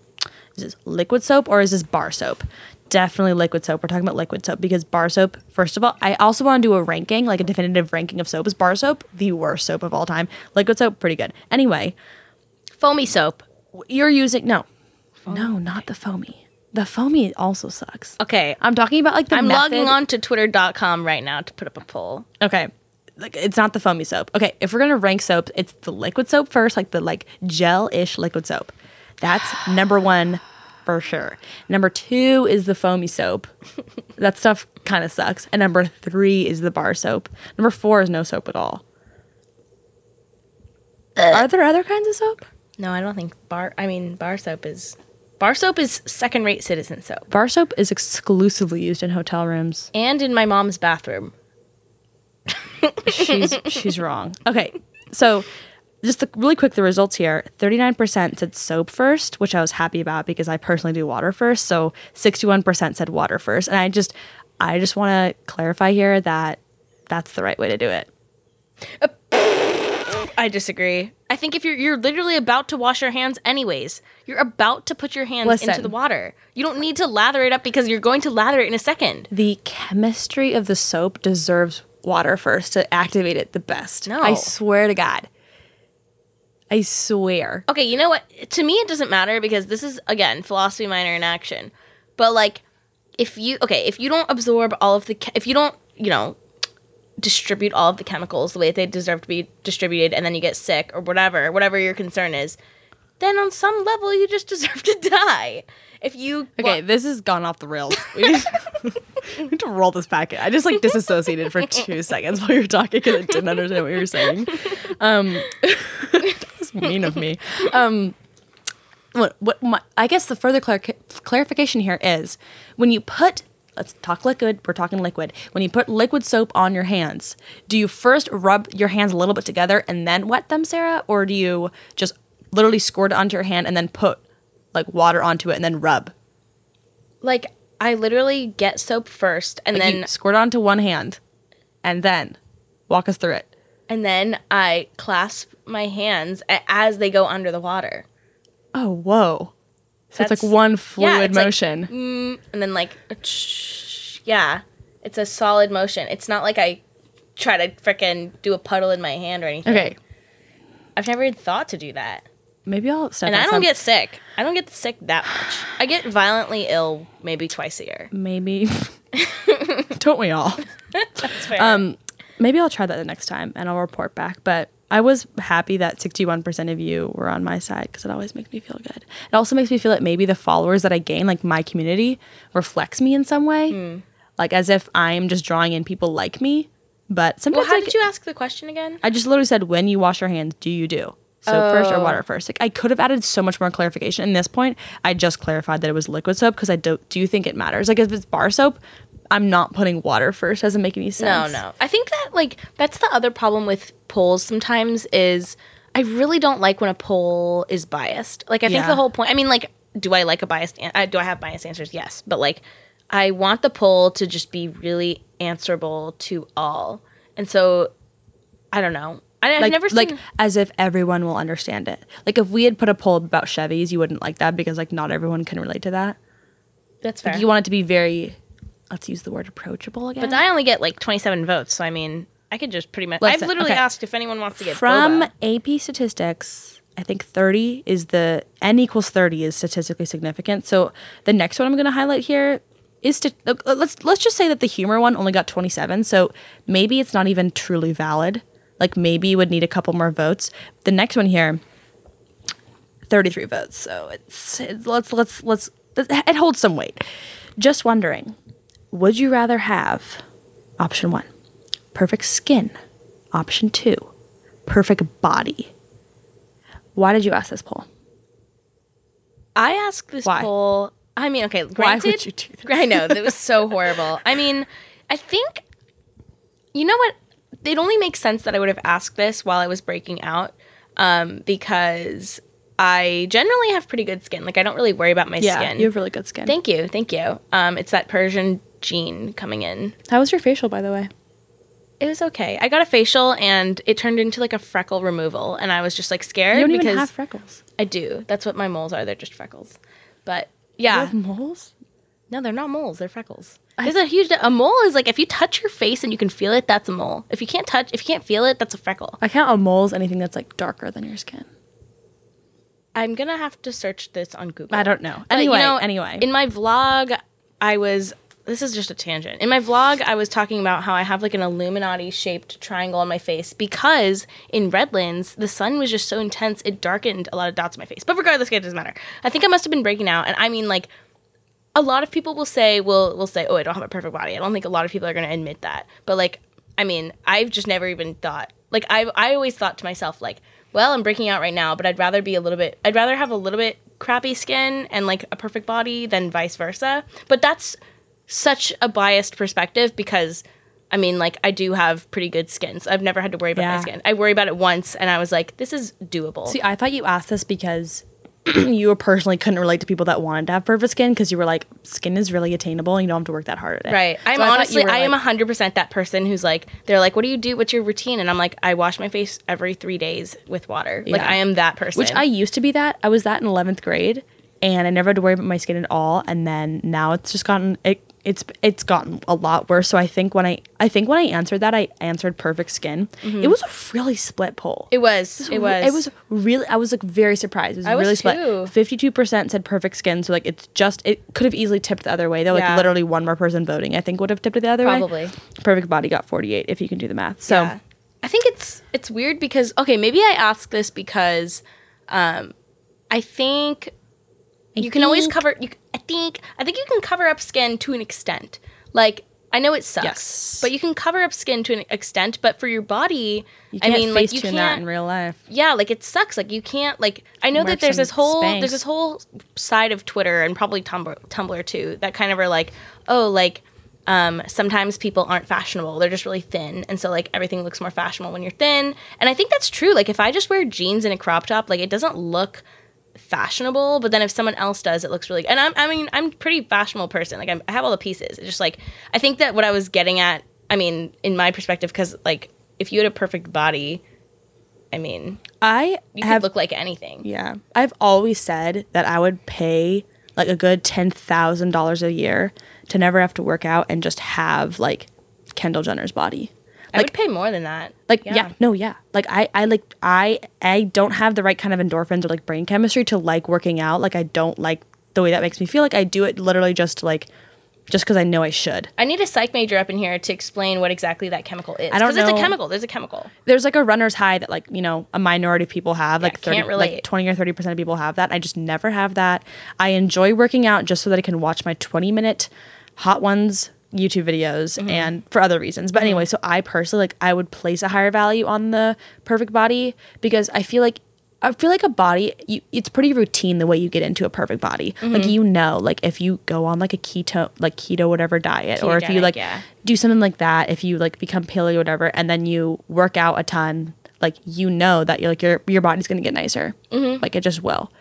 is this liquid soap or is this bar soap? Definitely liquid soap. We're talking about liquid soap because bar soap, first of all, I also want to do a ranking, like a definitive ranking of soap. Is bar soap the worst soap of all time? Liquid soap, pretty good. Anyway, Foamy soap. you're using, no, foamy. No, not the foamy. The foamy also sucks. Okay. I'm talking about like the I'm method. logging on to twitter.com right now to put up a poll. Okay. Like it's not the foamy soap. Okay, if we're gonna rank soaps, it's the liquid soap first, like the like gel-ish liquid soap. That's number one for sure. Number two is the foamy soap. that stuff kind of sucks. And number three is the bar soap. Number four is no soap at all. Are there other kinds of soap? No, I don't think bar I mean bar soap is bar soap is second rate citizen soap. Bar soap is exclusively used in hotel rooms. And in my mom's bathroom. She's she's wrong. Okay, so just the, really quick, the results here: thirty-nine percent said soap first, which I was happy about because I personally do water first. So sixty-one percent said water first, and I just I just want to clarify here that that's the right way to do it. I disagree. I think if you're you're literally about to wash your hands anyways, you're about to put your hands into the water. You don't need to lather it up because you're going to lather it in a second. The chemistry of the soap deserves water first to activate it the best. No. I swear to God. I swear. Okay, you know what? To me, it doesn't matter because this is again philosophy minor in action. But like, if you okay, if you don't absorb all of the, if you don't, you know, distribute all of the chemicals the way that they deserve to be distributed, and then you get sick or whatever, whatever your concern is, then on some level you just deserve to die. If you Okay, this has gone off the rails. We need, we need to roll this back in. I just like disassociated for two seconds while you were talking because I didn't understand what you were saying. Um, that was mean of me. Um, what, what my, I guess the further clar- clarification here is when you put let's talk liquid we're talking liquid when you put liquid soap on your hands do you first rub your hands a little bit together and then wet them sarah or do you just literally squirt it onto your hand and then put like water onto it and then rub like I literally get soap first, and Like, then you squirt onto one hand and then walk us through it. and then I clasp my hands as they go under the water. Oh, whoa. So it's like one fluid like, motion. mm, and then like yeah it's a solid motion it's not like i try to frickin' do a puddle in my hand or anything okay. i've never even thought to do that Maybe I'll step and i don't get sick i don't get sick that much i get violently ill maybe twice a year maybe don't we all? That's fair. Um maybe I'll try that the next time and I'll report back, but I was happy that 61% of you were on my side because it always makes me feel good. It also makes me feel that maybe the followers that I gain, like my community, reflects me in some way. Hmm. Like as if I'm just drawing in people like me. But sometimes well how like, did you ask the question again I just literally said, when you wash your hands, do you do soap first or Oh. water first? Like I could have added so much more clarification. In this point, I just clarified that it was liquid soap because I do, do you think it matters? Like if it's bar soap, I'm not putting water first. Doesn't make any sense. no no. i think that like that's the other problem with polls sometimes is i really don't like when a poll is biased like i think Yeah. the whole point i mean like do i like a biased an- uh, do i have biased answers yes but like i want the poll to just be really answerable to all and so i don't know i've Like, never seen like as if everyone will understand it. Like if we had put a poll about Chevys, you wouldn't like that because like not everyone can relate to that. that's fair Like, you want it to be very, let's use the word approachable again. but i only get like 27 votes so i mean i could just pretty much Listen, i've literally okay. asked if anyone wants to get from boba. AP statistics, I think 30 is the n equals 30 is statistically significant. So the next one I'm going to highlight here is to let's let's just say that the humor one only got 27. So maybe it's not even truly valid. Like maybe would need a couple more votes. The next one here 33 votes. So it's, it's let's let's let's it holds some weight. Just wondering, would you rather have option 1, perfect skin, option 2, perfect body. Why did you ask this poll? I asked this Why? poll. I mean, okay, Why would you do this? I know that was so horrible. I mean, I think you know what? It only makes sense that I would have asked this while I was breaking out, um, because I generally have pretty good skin. Like I don't really worry about my skin. you have really good skin. thank you, thank you. Um, it's that Persian gene coming in. How was your facial, by the way? It was okay. I got a facial and it turned into like a freckle removal, and I was just like scared You don't because even have freckles. I do. That's what my moles are. They're just freckles. But yeah, moles? no, they're not moles. They're freckles. There's a huge a mole is like if you touch your face and you can feel it, that's a mole. If you can't touch, if you can't feel it, that's a freckle. I count a mole as anything that's like darker than your skin. I'm gonna have to search this on Google. I don't know. But, Anyway, you know, anyway. in my vlog, I was. This is just a tangent. In my vlog, I was talking about how I have like an Illuminati shaped triangle on my face because in Redlands, the sun was just so intense, it darkened a lot of dots on my face. But regardless, it doesn't matter. I think I must have been breaking out. And I mean, like, a lot of people will say, will will say, oh, I don't have a perfect body. I don't think a lot of people are going to admit that. But like, I mean, I've just never even thought, like, I I always thought to myself, like, well, I'm breaking out right now, but I'd rather be a little bit, I'd rather have a little bit crappy skin and like a perfect body than vice versa. But that's such a biased perspective because I mean, like, I do have pretty good skin. So I've never had to worry about Yeah. my skin. I worry about it once and I was like, this is doable. See, I thought you asked this because you personally couldn't relate to people that wanted to have perfect skin because you were like, skin is really attainable and you don't have to work that hard at it. Right. I'm So I honestly, you I am like- 100% that person who's like, they're like, what do you do? What's your routine? And I'm like, I wash my face every three days with water. Like, I am that person. Which I used to be that. I was that in 11th grade and I never had to worry about my skin at all. And then now it's just gotten, it, it's it's gotten a lot worse. So I think when I I think when I answered that I answered perfect skin. It was a really split poll. Mm-hmm. it was. It was. It was really. I was like very surprised. It was I was really too. split. Fifty-two percent said perfect skin. So like it's just it could have easily tipped the other way. Though like Yeah. literally one more person voting, I think would have tipped it the other way. Probably. Perfect body got forty-eight if you can do the math. So Yeah. I think it's it's weird because okay, maybe I ask this because um I think you can always cover you I think I think you can cover up skin to an extent. Like I know it sucks, Yes. but you can cover up skin to an extent. But for your body, you I mean, like you can't. in real life. yeah, like it sucks. Like you can't. Like I know that there's this whole Spanx. there's this whole side of Twitter and probably Tumblr Tumblr too that kind of are like, oh, like um, sometimes people aren't fashionable. They're just really thin, and so like everything looks more fashionable when you're thin. And I think that's true. Like if I just wear jeans and a crop top, like it doesn't look fashionable. But then if someone else does, it looks really. Good. and I'm I mean I'm pretty fashionable person. Like I'm, I have all the pieces. It's just like I think that what I was getting at. I mean, in my perspective, because like if you had a perfect body, I mean, I you have could look like anything. Yeah. I've always said that I would pay like a good $10,000 a year to never have to work out and just have like Kendall Jenner's body. I would pay more than that. Like yeah. no, yeah. Like I I like I I don't have the right kind of endorphins or like brain chemistry to like working out. Like I don't like the way that makes me feel. Like I do it literally just to like just because I know I should. I need a psych major up in here to explain what exactly that chemical is. I don't Because it's a chemical. There's a chemical. There's like a runner's high that like, you know, a minority of people have. Like can't 30 like 20 or 30% of people have that. I just never have that. I enjoy working out just so that I can watch my 20 minute hot ones YouTube videos Mm-hmm. and for other reasons. But anyway, so I personally like I would place a higher value on the perfect body because I feel like I feel like a body you, it's pretty routine the way you get into a perfect body. Mm-hmm. Like you know, like if you go on like a keto like keto whatever diet or if you like yeah. do something like that, if you like become paleo whatever and then you work out a ton, like you know that you're like your your body's going to get nicer. Mm-hmm. Like it just will.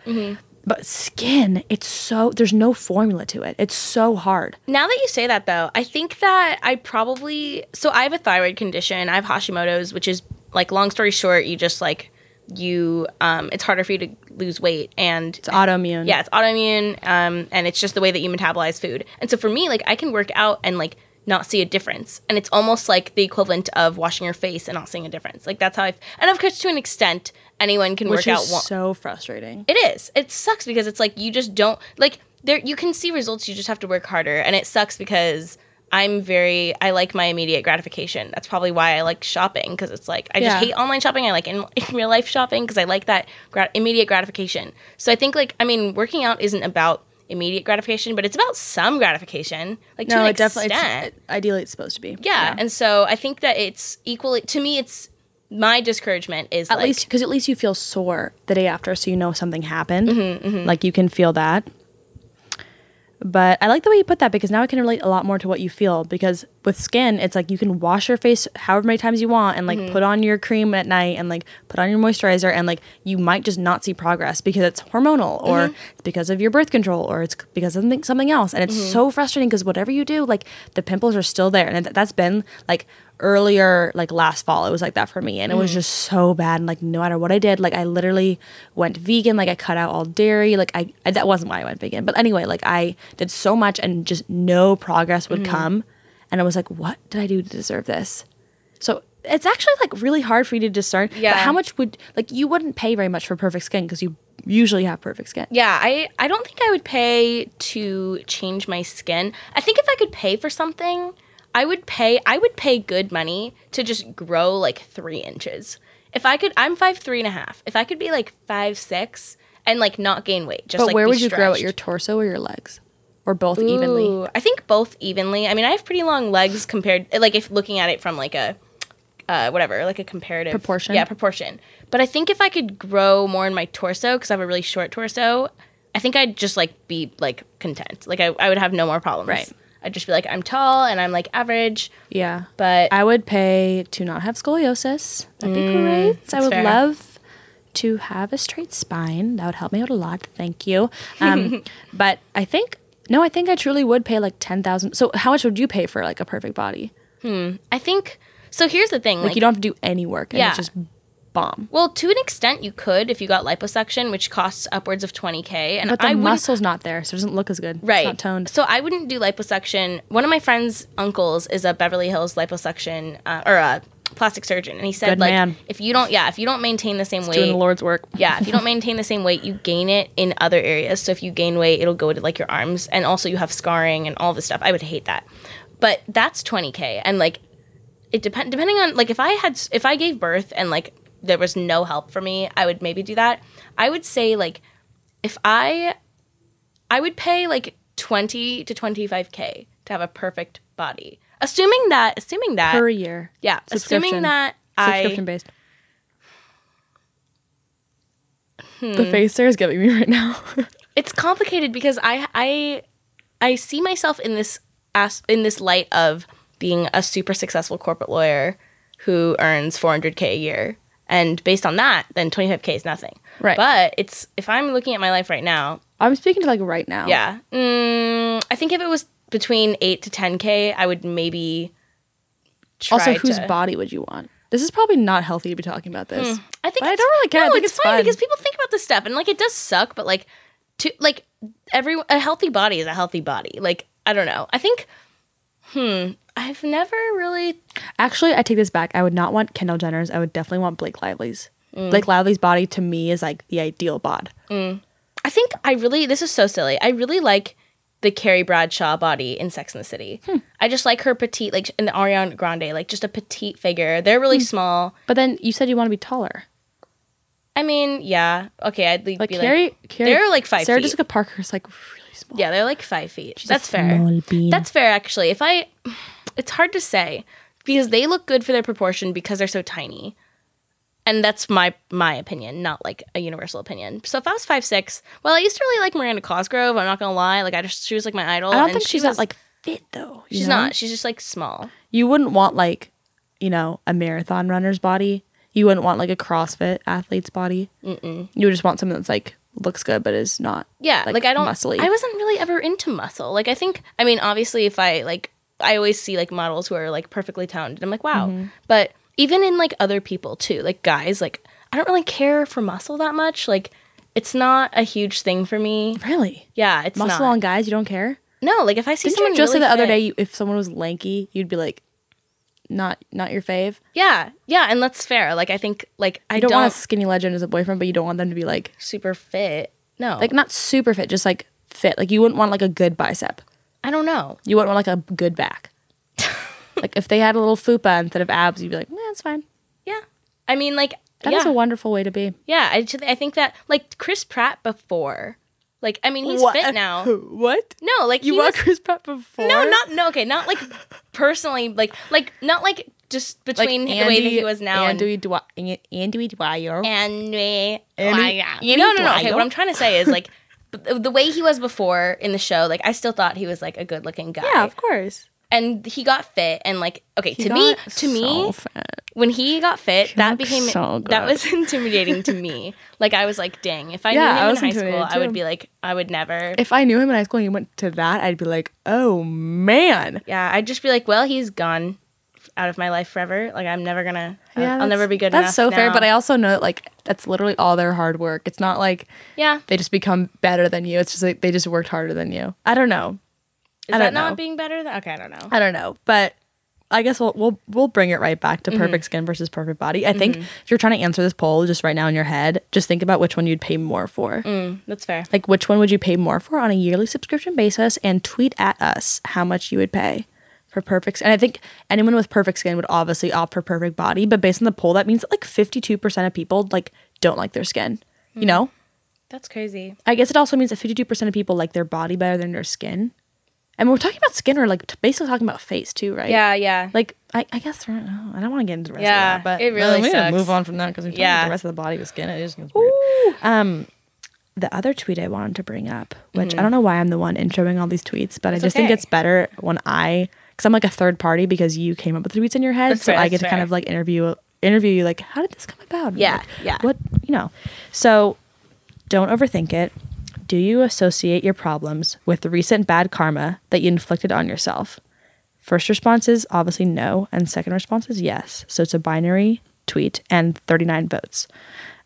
But skin, it's so there's no formula to it. It's so hard. Now that you say that, though, I think that I probably. So I have a thyroid condition. I have Hashimoto's, which is like, long story short, you just like, you, um, it's harder for you to lose weight. And It's autoimmune. yeah, it's autoimmune, um, and it's just the way that you metabolize food. And so for me, like I can work out and like not see a difference, and it's almost like the equivalent of washing your face and not seeing a difference. Like that's how i've And of course, to an extent, anyone can which work out. is one- so frustrating. it is. It sucks because it's like you just don't like there. You can see results. You just have to work harder, and it sucks because. I'm very I like my immediate gratification. That's probably why I like shopping because it's like I just Yeah. hate online shopping. I like in, in real life shopping because I like that grat- immediate gratification. So I think like I mean working out isn't about immediate gratification, but it's about some gratification. Like to no, an it definitely extent. it's, ideally it's supposed to be. yeah. and so I think that it's equally to me. It's my discouragement is At like, least because at least you feel sore the day after, so you know something happened. Mm-hmm, Like you can feel that. But I like the way you put that because now I can relate a lot more to what you feel. Because with skin, it's like you can wash your face however many times you want and like Mm-hmm. put on your cream at night and like put on your moisturizer and like you might just not see progress because it's hormonal or Mm-hmm. it's because of your birth control or it's because of something, something else. And it's Mm-hmm. so frustrating because whatever you do, like the pimples are still there. And that's been like earlier like last fall it was like that for me and it was Mm. just so bad and like no matter what i did like i literally went vegan like i cut out all dairy like i, I that wasn't why i went vegan but anyway like i did so much and just no progress would come and i was like what did i do to deserve this so it's actually like really hard for you to discern but Yeah. how much would like you wouldn't pay very much for perfect skin because you usually have perfect skin. Yeah, I I don't think I would pay to change my skin. I think if I could pay for something, I would pay I would pay good money to just grow like three inches. If I could, I'm five three and a half. If I could be like five six and like not gain weight, just But like where would you grow it? Your torso or your legs? Or both evenly? I think both evenly. I mean, I have pretty long legs compared, like if looking at it from like a, uh, whatever, like a comparative Proportion? Yeah, proportion. But I think if I could grow more in my torso, because I have a really short torso, I think I'd just like be like content. Like I, I would have no more problems. Right. I'd just be like, I'm tall and I'm like average, Yeah. but I would pay to not have scoliosis. That'd be great. I Mm, would fair. love to have a straight spine. That would help me out a lot. Thank you. Um, but I think no, I think I truly would pay like ten thousand. So how much would you pay for like a perfect body? Hmm. I think. So here's the thing, Like, like, you don't have to do any work. And Yeah. It's just bomb. well, to an extent, you could if you got liposuction, which costs upwards of 20k, and But the I muscle's not there, so it doesn't look as good. Right. It's not toned. So I wouldn't do liposuction. One of my friend's uncles is a Beverly Hills liposuction uh, or a plastic surgeon, and he said Good like man. if you don't, yeah, if you don't maintain the same weight, Doing the Lord's work. yeah, if you don't maintain the same weight, you gain it in other areas. So if you gain weight, it'll go to like your arms, and also you have scarring and all this stuff. I would hate that, but that's 20k, and like it depend depending on like if I had if I gave birth and like there was no help for me, I would maybe do that. I would say like if I I would pay like 20 to 25k to have a perfect body. Assuming that assuming that Per year. yeah, assuming that Subscription I based. Hmm. The face there is giving me right now. it's complicated because I I I see myself in this as in this light of being a super successful corporate lawyer who earns 400k a year. And based on that, then 25k is nothing. Right. But it's if I'm looking at my life right now, I'm speaking to like right now. yeah. Mm, I think if it was between 8 to 10k, I would maybe try Also, whose to- body would you want? This is probably not healthy to be talking about this. I think I don't really care. No, it's, it's fine because people think about this stuff and like it does suck, but like to like every a healthy body is a healthy body. Like I don't know. I think hmm, I've never really Actually, I take this back. I would not want Kendall Jenner's. I would definitely want Blake Lively's. Mm. Blake Lively's body to me is like the ideal bod. I think I really this is so silly. I really like the Carrie Bradshaw body in Sex and the City. Hmm. I just like her petite, like in the Ariana Grande, like just a petite figure. They're really Hmm. small. But then you said you want to be taller. I mean, yeah, okay, I'd be Like like, Carrie, Carrie, they're like five Sarah feet. Jessica Parker's like really small. Yeah, they're like five feet. a That's fair. That's fair, actually. If I, it's hard to say because they look good for their proportion because they're so tiny, and that's my my opinion, not like a universal opinion. So if I was five six, well, I used to really like Miranda Cosgrove. I'm not gonna lie, like I just she was like my idol. I don't and think she she's was, that like fit though. you she's know? not. She's just like small. You wouldn't want like, you know, a marathon runner's body. You wouldn't want like a CrossFit athlete's body. Mm-mm. You would just want something that's like looks good but is not. Yeah, like, I don't. muscly. I wasn't really ever into muscle. Like I think. I mean, obviously, if I like, I always see like models who are like perfectly toned. And I'm like, wow. Mm-hmm. But even in like other people too, like guys, like I don't really care for muscle that much. Like it's not a huge thing for me. Really? Yeah, it's Muscle not. on guys, you don't care? no, like if I see Didn't someone you just say really the other day you, if someone was lanky, you'd be like, not not your fave? Yeah, yeah, and that's fair. Like I think like I don't, don't, want a skinny legend as a boyfriend, but you don't want them to be like super fit. No, like not super fit, just like fit. Like you wouldn't want like a good bicep. I don't know. You wouldn't want like a good back. like if they had a little fupa instead of abs, you'd be like, nah, it's fine. Yeah, I mean like That is yeah. a wonderful way to be. Yeah, I, I think that like Chris Pratt before, like I mean he's fit now. What? No, like You was, Chris Pratt before? no, not no. Okay, not like personally, like like not like just like between the way that he was now and Andy Dwyer. Andy Dwyer. Andy. Andy- Dwyer. Andy no, no, no. Okay, what I'm trying to say is like the way he was before in the show. Like I still thought he was like a good looking guy. Yeah, of course. and he got fit and like okay He to me got to me so fat. when he got fit that looked became so that was intimidating to me like i was like dang if i Yeah, knew him was in high school intimidated i would too. be like i would never If I knew him in high school and he went to that, I'd be like, oh man. yeah i'd just be like well he's gone out of my life forever like i'm never gonna uh, Yeah, i'll never be good That's so fair, but I also know that like that's literally all their hard work. It's not like yeah they just become better than you. It's just like they just worked harder than you. I don't know. is I that don't know. being better than okay i don't know I don't know, but I guess we'll we'll we'll bring it right back to mm-hmm. perfect skin versus perfect body. I think mm-hmm. if you're trying to answer this poll just right now in your head, just think about which one you'd pay more for. Mm, that's fair. Like which one would you pay more for on a yearly subscription basis and tweet at us how much you would pay for perfect. And I think anyone with perfect skin would obviously opt for perfect body, but based on the poll that means that like 52% of people like don't like their skin. You know? That's crazy. I guess it also means that 52% of people like their body better than their skin. And we're talking about skin, we're like basically talking about face too, right? Yeah, yeah. Like I, I guess we're- no, I don't want to get into the rest Yeah, of that, but it really we sucks. move on from that because we're Yeah. yeah. the rest of the body with skin. It just gets weird. Um, the other tweet I wanted to bring up, which I don't know why I'm the one introing all these tweets, but I That's just think it's better when I, because I'm like a third party because you came up with the tweets in your head, That's so fair, I get that's to kind of like interview interview you like how did this come about? And, Yeah, like, yeah. What you know? So don't overthink it. Do you associate your problems with the recent bad karma that you inflicted on yourself? First response is obviously no, and second response is yes. So it's a binary tweet and 39 votes.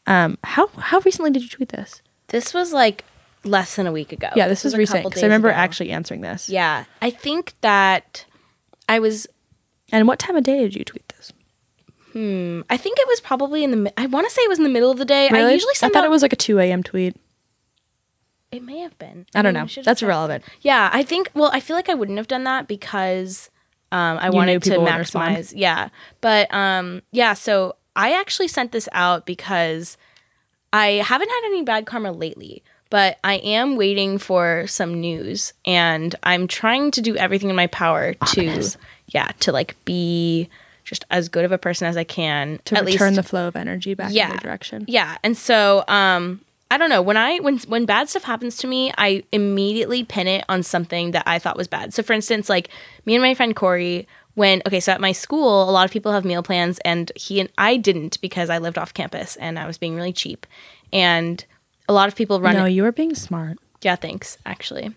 Um, how how recently did you tweet this? This was like less than a week ago. Yeah, this, is was a recent because I remember ago. actually answering this. Yeah, I think that I was. And what time of day did you tweet this? Hmm. I think it was probably in the. I want to say it was in the middle of the day. I usually I thought out- it was like a 2 a.m. tweet. It may have been. I don't mean, know. That's irrelevant. Yeah, I think. Well, I feel like I wouldn't have done that because um, I knew wanted to people would respond. maximize. Yeah, but um, yeah. So I actually sent this out because I haven't had any bad karma lately, but I am waiting for some news, and I'm trying to do everything in my power Ominous. to, yeah, to like be just as good of a person as I can To at return least the flow of energy back in Yeah. your direction. yeah, and so um I don't know, when I when when bad stuff happens to me, I immediately pin it on something that I thought was bad. So for instance, like me and my friend Corey when okay, so at my school, a lot of people have meal plans and he and I didn't because I lived off campus and I was being really cheap. And a lot of people run No, it. you were being smart. Yeah, thanks, actually.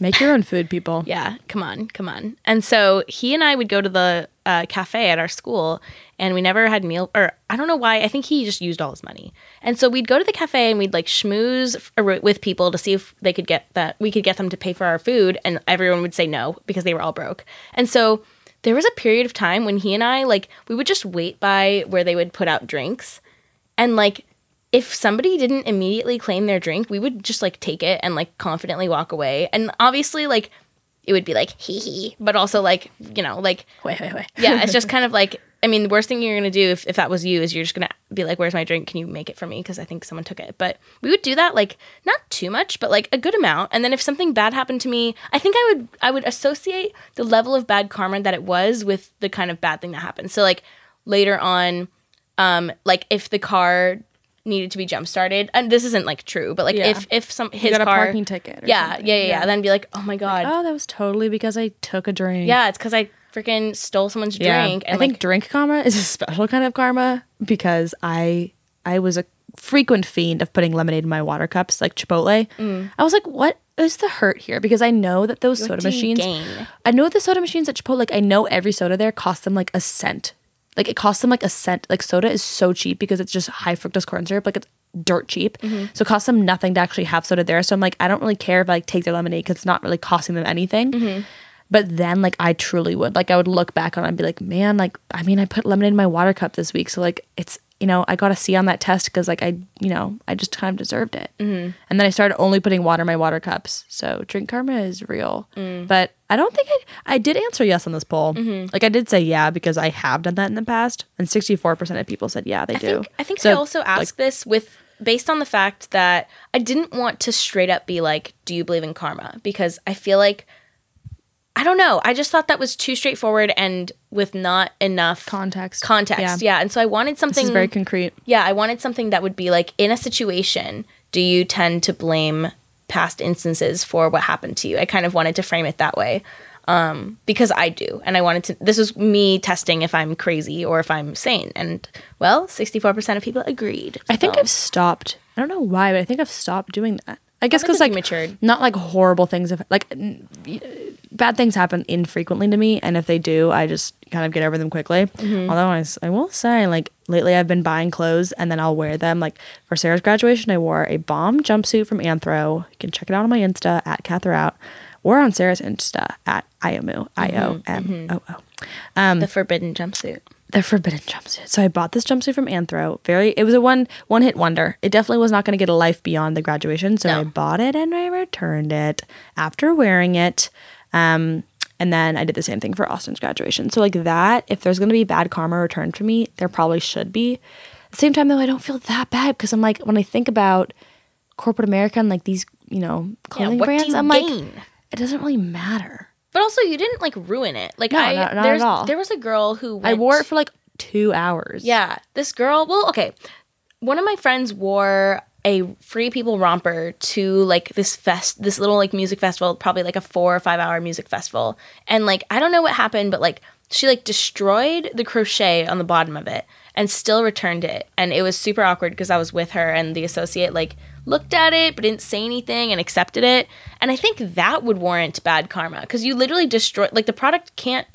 Make your own food, people. Yeah, come on, come on. And so he and I would go to the uh, cafe at our school, and we never had meal. Or I don't know why. I think he just used all his money. And so we'd go to the cafe and we'd like schmooze f- with people to see if they could get that we could get them to pay for our food, and everyone would say no because they were all broke. And so there was a period of time when he and I like we would just wait by where they would put out drinks, and like if somebody didn't immediately claim their drink, we would just like take it and like confidently walk away. And obviously, like it would be like hee hee, but also like you know like Wait, wait, wait. yeah, it's just kind of like I mean the worst thing you're gonna do if, if that was you is you're just gonna be like, where's my drink? Can you make it for me? Because I think someone took it. But we would do that like not too much, but like a good amount. And then if something bad happened to me, I think I would I would associate the level of bad karma that it was with the kind of bad thing that happened. So like later on, um, like if the car needed to be jump started, and this isn't like true, but like Yeah. if if some his got a car, parking ticket. Or yeah, yeah, yeah, yeah, then be like, oh my god, Oh, that was totally because I took a drink. yeah, it's because I freaking stole someone's Yeah. drink, I and think drink karma is a special kind of karma because I I was a frequent fiend of putting lemonade in my water cups, like Chipotle. Mm. I was like, what is the hurt here? Because I know that those soda machines. gain? I know the soda machines at Chipotle. Like I know every soda there costs them like a cent. Like it costs them like a cent. Like soda is so cheap because it's just high fructose corn syrup. Like it's dirt cheap. Mm-hmm. So it costs them nothing to actually have soda there. So I'm like, I don't really care if I like take their lemonade because it's not really costing them anything. Mm-hmm. But then, like, I truly would. Like, I would look back on it and be like, man, like, I mean, I put lemonade in my water cup this week. So, like, it's, you know, I got a C on that test because, like, I, you know, I just kind of deserved it. Mm-hmm. And then I started only putting water in my water cups. So, drink karma is real. But I don't think I, I did answer yes on this poll. Like, I did say yeah because I have done that in the past. And 64% of people said yeah, they I do. think I think So, I also asked this with based on the fact that I didn't want to straight up be like, "Do you believe in karma?" Because I feel like I don't know. I just thought that was too straightforward and with not enough Context. Context, yeah. And so I wanted This something is very concrete. yeah, I wanted something that would be like in a situation, do you tend to blame past instances for what happened to you? I kind of wanted to frame it that way. Um, because I do. And I wanted to this was me testing if I'm crazy or if I'm sane. And well, 64% of people agreed. I think I've stopped. I don't know why, but I think I've stopped doing that. I guess because like matured. not like horrible things. Have, like bad things happen infrequently to me, and if they do, I just kind of get over them quickly. Mm-hmm. Although I, I will say, like lately, I've been buying clothes and then I'll wear them. Like for Sarah's graduation, I wore a bomb jumpsuit from Anthro. You can check it out on my Insta at Katherout. or on Sarah's Insta at IOMOO, I O M O O. Um, the forbidden jumpsuit. The forbidden jumpsuit. So I bought this jumpsuit from Anthro. Very, it was a one one hit wonder. It definitely was not going to get a life beyond the graduation. So No. I bought it and I returned it after wearing it. Um, and then I did the same thing for Austin's graduation. So like that, if there's going to be bad karma returned for me, there probably should be. At the same time though, I don't feel that bad because I'm like when I think about corporate America and like these, you know, clothing do brands, I'm like, gain? it doesn't really matter. But also, you didn't like ruin it. Like No, I, no, not at all. there was a girl who went, I wore it for like two hours. Yeah, this girl. Well, okay. One of my friends wore a Free People romper to like this fest, this little like music festival, probably like a four or five hour music festival. And like I don't know what happened, but like she like destroyed the crochet on the bottom of it and still returned it. And it was super awkward because I was with her and the associate like looked at it but didn't say anything and accepted it. And I think that would warrant bad karma because you literally destroy like the product can't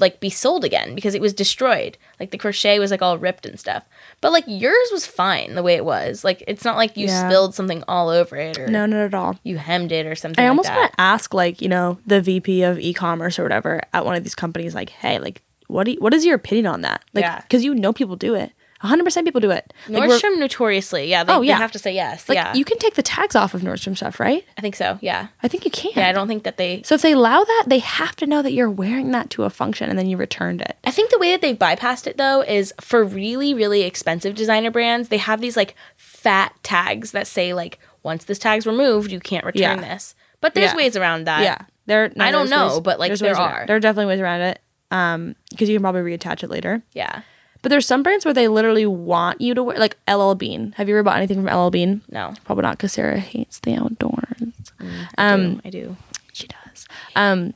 like be sold again because it was destroyed. Like the crochet was like all ripped and stuff. But like yours was fine the way it was. Like it's not like you Yeah. spilled something all over it or No, not at all. you hemmed it or something. I like almost want to ask, like, you know, the VP of e-commerce or whatever at one of these companies, like, hey, like, what do you, what is your opinion on that? Like, Yeah. because you know people do it. 100% people do it. Like, Nordstrom notoriously, yeah. They, Oh, they yeah. have to say yes. like yeah, you can take the tags off of Nordstrom stuff, right? I think so. Yeah, I think you can. yeah. I don't think that they. so if they allow that, they have to know that you're wearing that to a function and then you returned it. I think the way that they've bypassed it though is for really, really expensive designer brands, they have these like fat tags that say like once this tag's removed, you can't return Yeah. this. But there's Yeah. ways around that. yeah. There, no, I don't know, ways- but, like, there ways around- are. There are definitely ways around it. Um, because you can probably reattach it later. Yeah. But there's some brands where they literally want you to wear, like LL Bean. Have you ever bought anything from LL Bean? No. Probably not, because Sarah hates the outdoors. I Um, do. I do. She does. Um,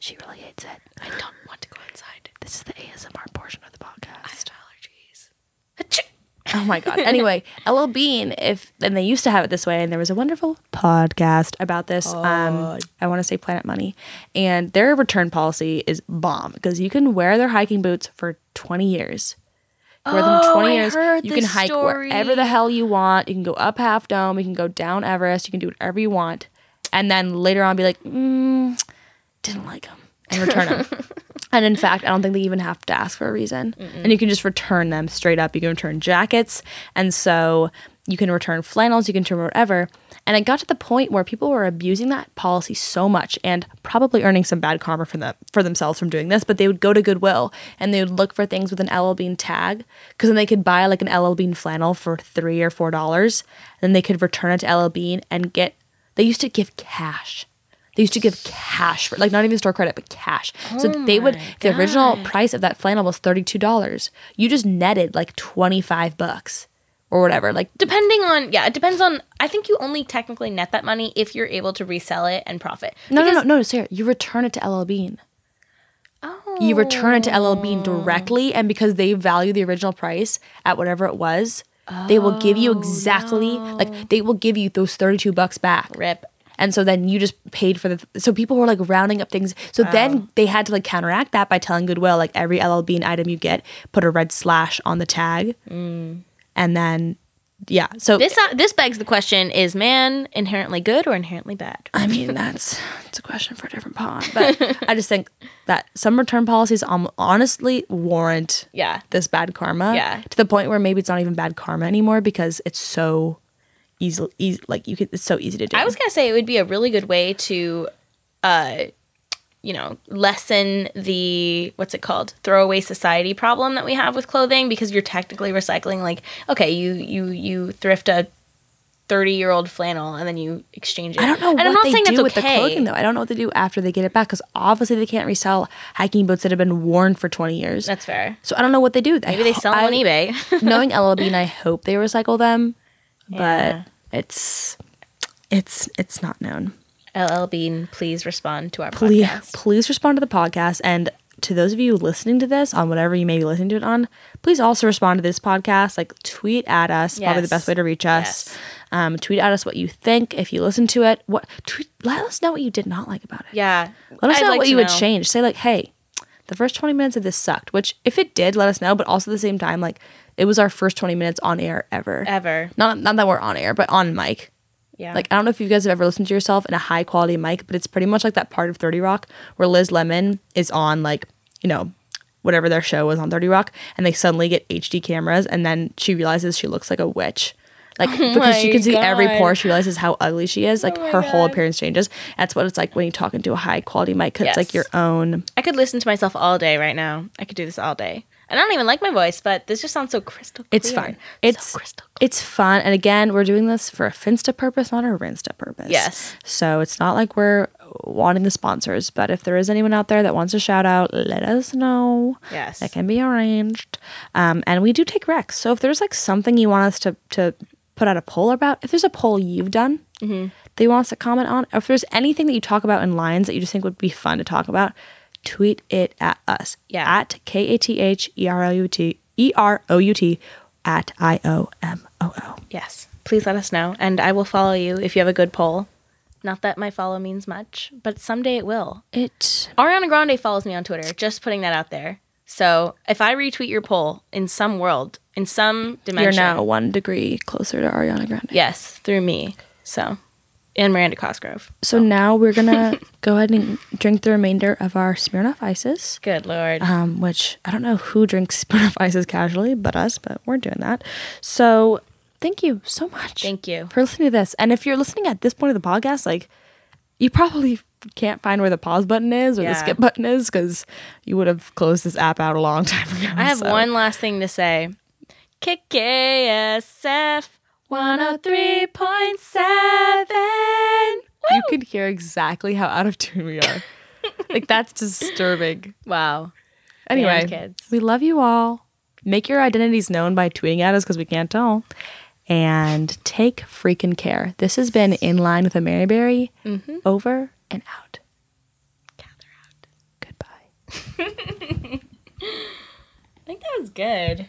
she really hates it. I don't want to go outside. This is the ASMR portion of the podcast. I have allergies. Oh my god. Anyway, LL Bean, if and they used to have it this way, and there was a wonderful podcast about this. Um, I want to say Planet Money, and their return policy is bomb because you can wear their hiking boots for twenty years. You wear them Oh, twenty I years. You can hike story. wherever the hell you want. You can go up Half Dome. You can go down Everest. You can do whatever you want, and then later on be like, mm, didn't like them, and return them. And in fact, I don't think they even have to ask for a reason. And you can just return them straight up. You can return jackets. And so you can return flannels, you can return whatever. And it got to the point where people were abusing that policy so much and probably earning some bad karma for them for themselves from doing this, but they would go to Goodwill and they would look for things with an LL Bean tag because then they could buy like an LL Bean flannel for three or four dollars. Then they could return it to LL Bean and get they used to give cash. They used to give cash for like not even store credit, but cash. Oh so they would the original price of that flannel was thirty two dollars. You just netted like twenty five bucks or whatever. Like Depending on yeah, it depends on. I think you only technically net that money if you're able to resell it and profit. no, no, no, no, Sarah. You return it to LL Bean. Oh, You return it to LL Bean oh. directly, and because they value the original price at whatever it was, they will give you oh, exactly like they will give you those thirty two bucks back. rip. And so then you just paid for the. So people were like rounding up things. So then they had to like counteract that by telling Goodwill like every LL Bean item you get, put a red slash on the tag, mm. And then yeah. So This uh, this begs the question: Is man inherently good or inherently bad? I mean that's it's a question for a different pod, but I just think that some return policies um, honestly warrant Yeah. this bad karma. Yeah. To the point where maybe it's not even bad karma anymore because it's so easy, easy like you could it's so easy to do. I was gonna say it would be a really good way to, uh, you know, lessen the what's it called throwaway society problem that we have with clothing because you're technically recycling. Like, okay, you you you thrift a thirty year old flannel and then you exchange it. I don't know and what I'm not they saying do that's with okay. the clothing though. I don't know what they do after they get it back because obviously they can't resell hiking boots that have been worn for twenty years. That's fair. so I don't know what they do. Maybe they sell them on eBay. knowing LL Bean, I hope they recycle them, Yeah. but it's it's it's not known. LL Bean, please respond to our Please podcast. please respond to the podcast and to those of you listening to this on whatever you may be listening to it on, please also respond to this podcast. Like tweet at us, probably the best way to reach us. Yes. Um, tweet at us what you think if you listen to it. What tweet, let us know what you did not like about it. Yeah. Let us I'd know like what you would change. Say like, hey, the first twenty minutes of this sucked. Which if it did, let us know. But also at the same time, like it was our first twenty minutes on air ever. Ever. Not not that we're on air, but on mic. Yeah. Like I don't know if you guys have ever listened to yourself in a high quality mic, but it's pretty much like that part of 30 Rock where Liz Lemon is on like, you know, whatever their show was on 30 Rock and they suddenly get HD cameras and then she realizes she looks like a witch. Like oh because she can see every pore, she realizes how ugly she is. Oh like Oh her whole appearance changes. That's what it's like when you talk into a high quality mic. 'cause It's like your own. I could listen to myself all day right now. I could do this all day. And I don't even like my voice, but this just sounds so crystal clear. It's fun. It's so crystal clear. it's fun. And again, we're doing this for a Finsta purpose, not a Rinsta purpose. Yes. So it's not like we're wanting the sponsors, but if there is anyone out there that wants a shout out, let us know. Yes. That can be arranged. Um, and we do take recs. So if there's like something you want us to to put out a poll about, if there's a poll you've done Mm-hmm. that you want us to comment on, or if there's anything that you talk about in lines that you just think would be fun to talk about, tweet it at us. Yeah. At K A T H E R O U T E R O U T at I O M O O. Yes. Please let us know. And I will follow you if you have a good poll. Not that my follow means much, but someday it will. It Ariana Grande follows me on Twitter. Just putting that out there. So if I retweet your poll in some world, in some dimension. you're now one degree closer to Ariana Grande. yes, through me. So, and Miranda Cosgrove. So now we're gonna go ahead and drink the remainder of our Smirnoff Ices. Good lord. um, which I don't know who drinks Smirnoff Ices casually, but us, but we're doing that. So thank you so much. Thank you. for listening to this. And if you're listening at this point of the podcast, like you probably can't find where the pause button is or the skip button is because you would have closed this app out a long time ago. I have So- one last thing to say. Kick KSF 103.7. You could hear exactly how out of tune we are. like that's disturbing. Wow. Anyway, kids. we love you all. Make your identities known by tweeting at us because we can't tell. And take freaking care. This has been In Line with a Maryberry. Mm-hmm. Over and out. Gather out. Goodbye. I think that was good.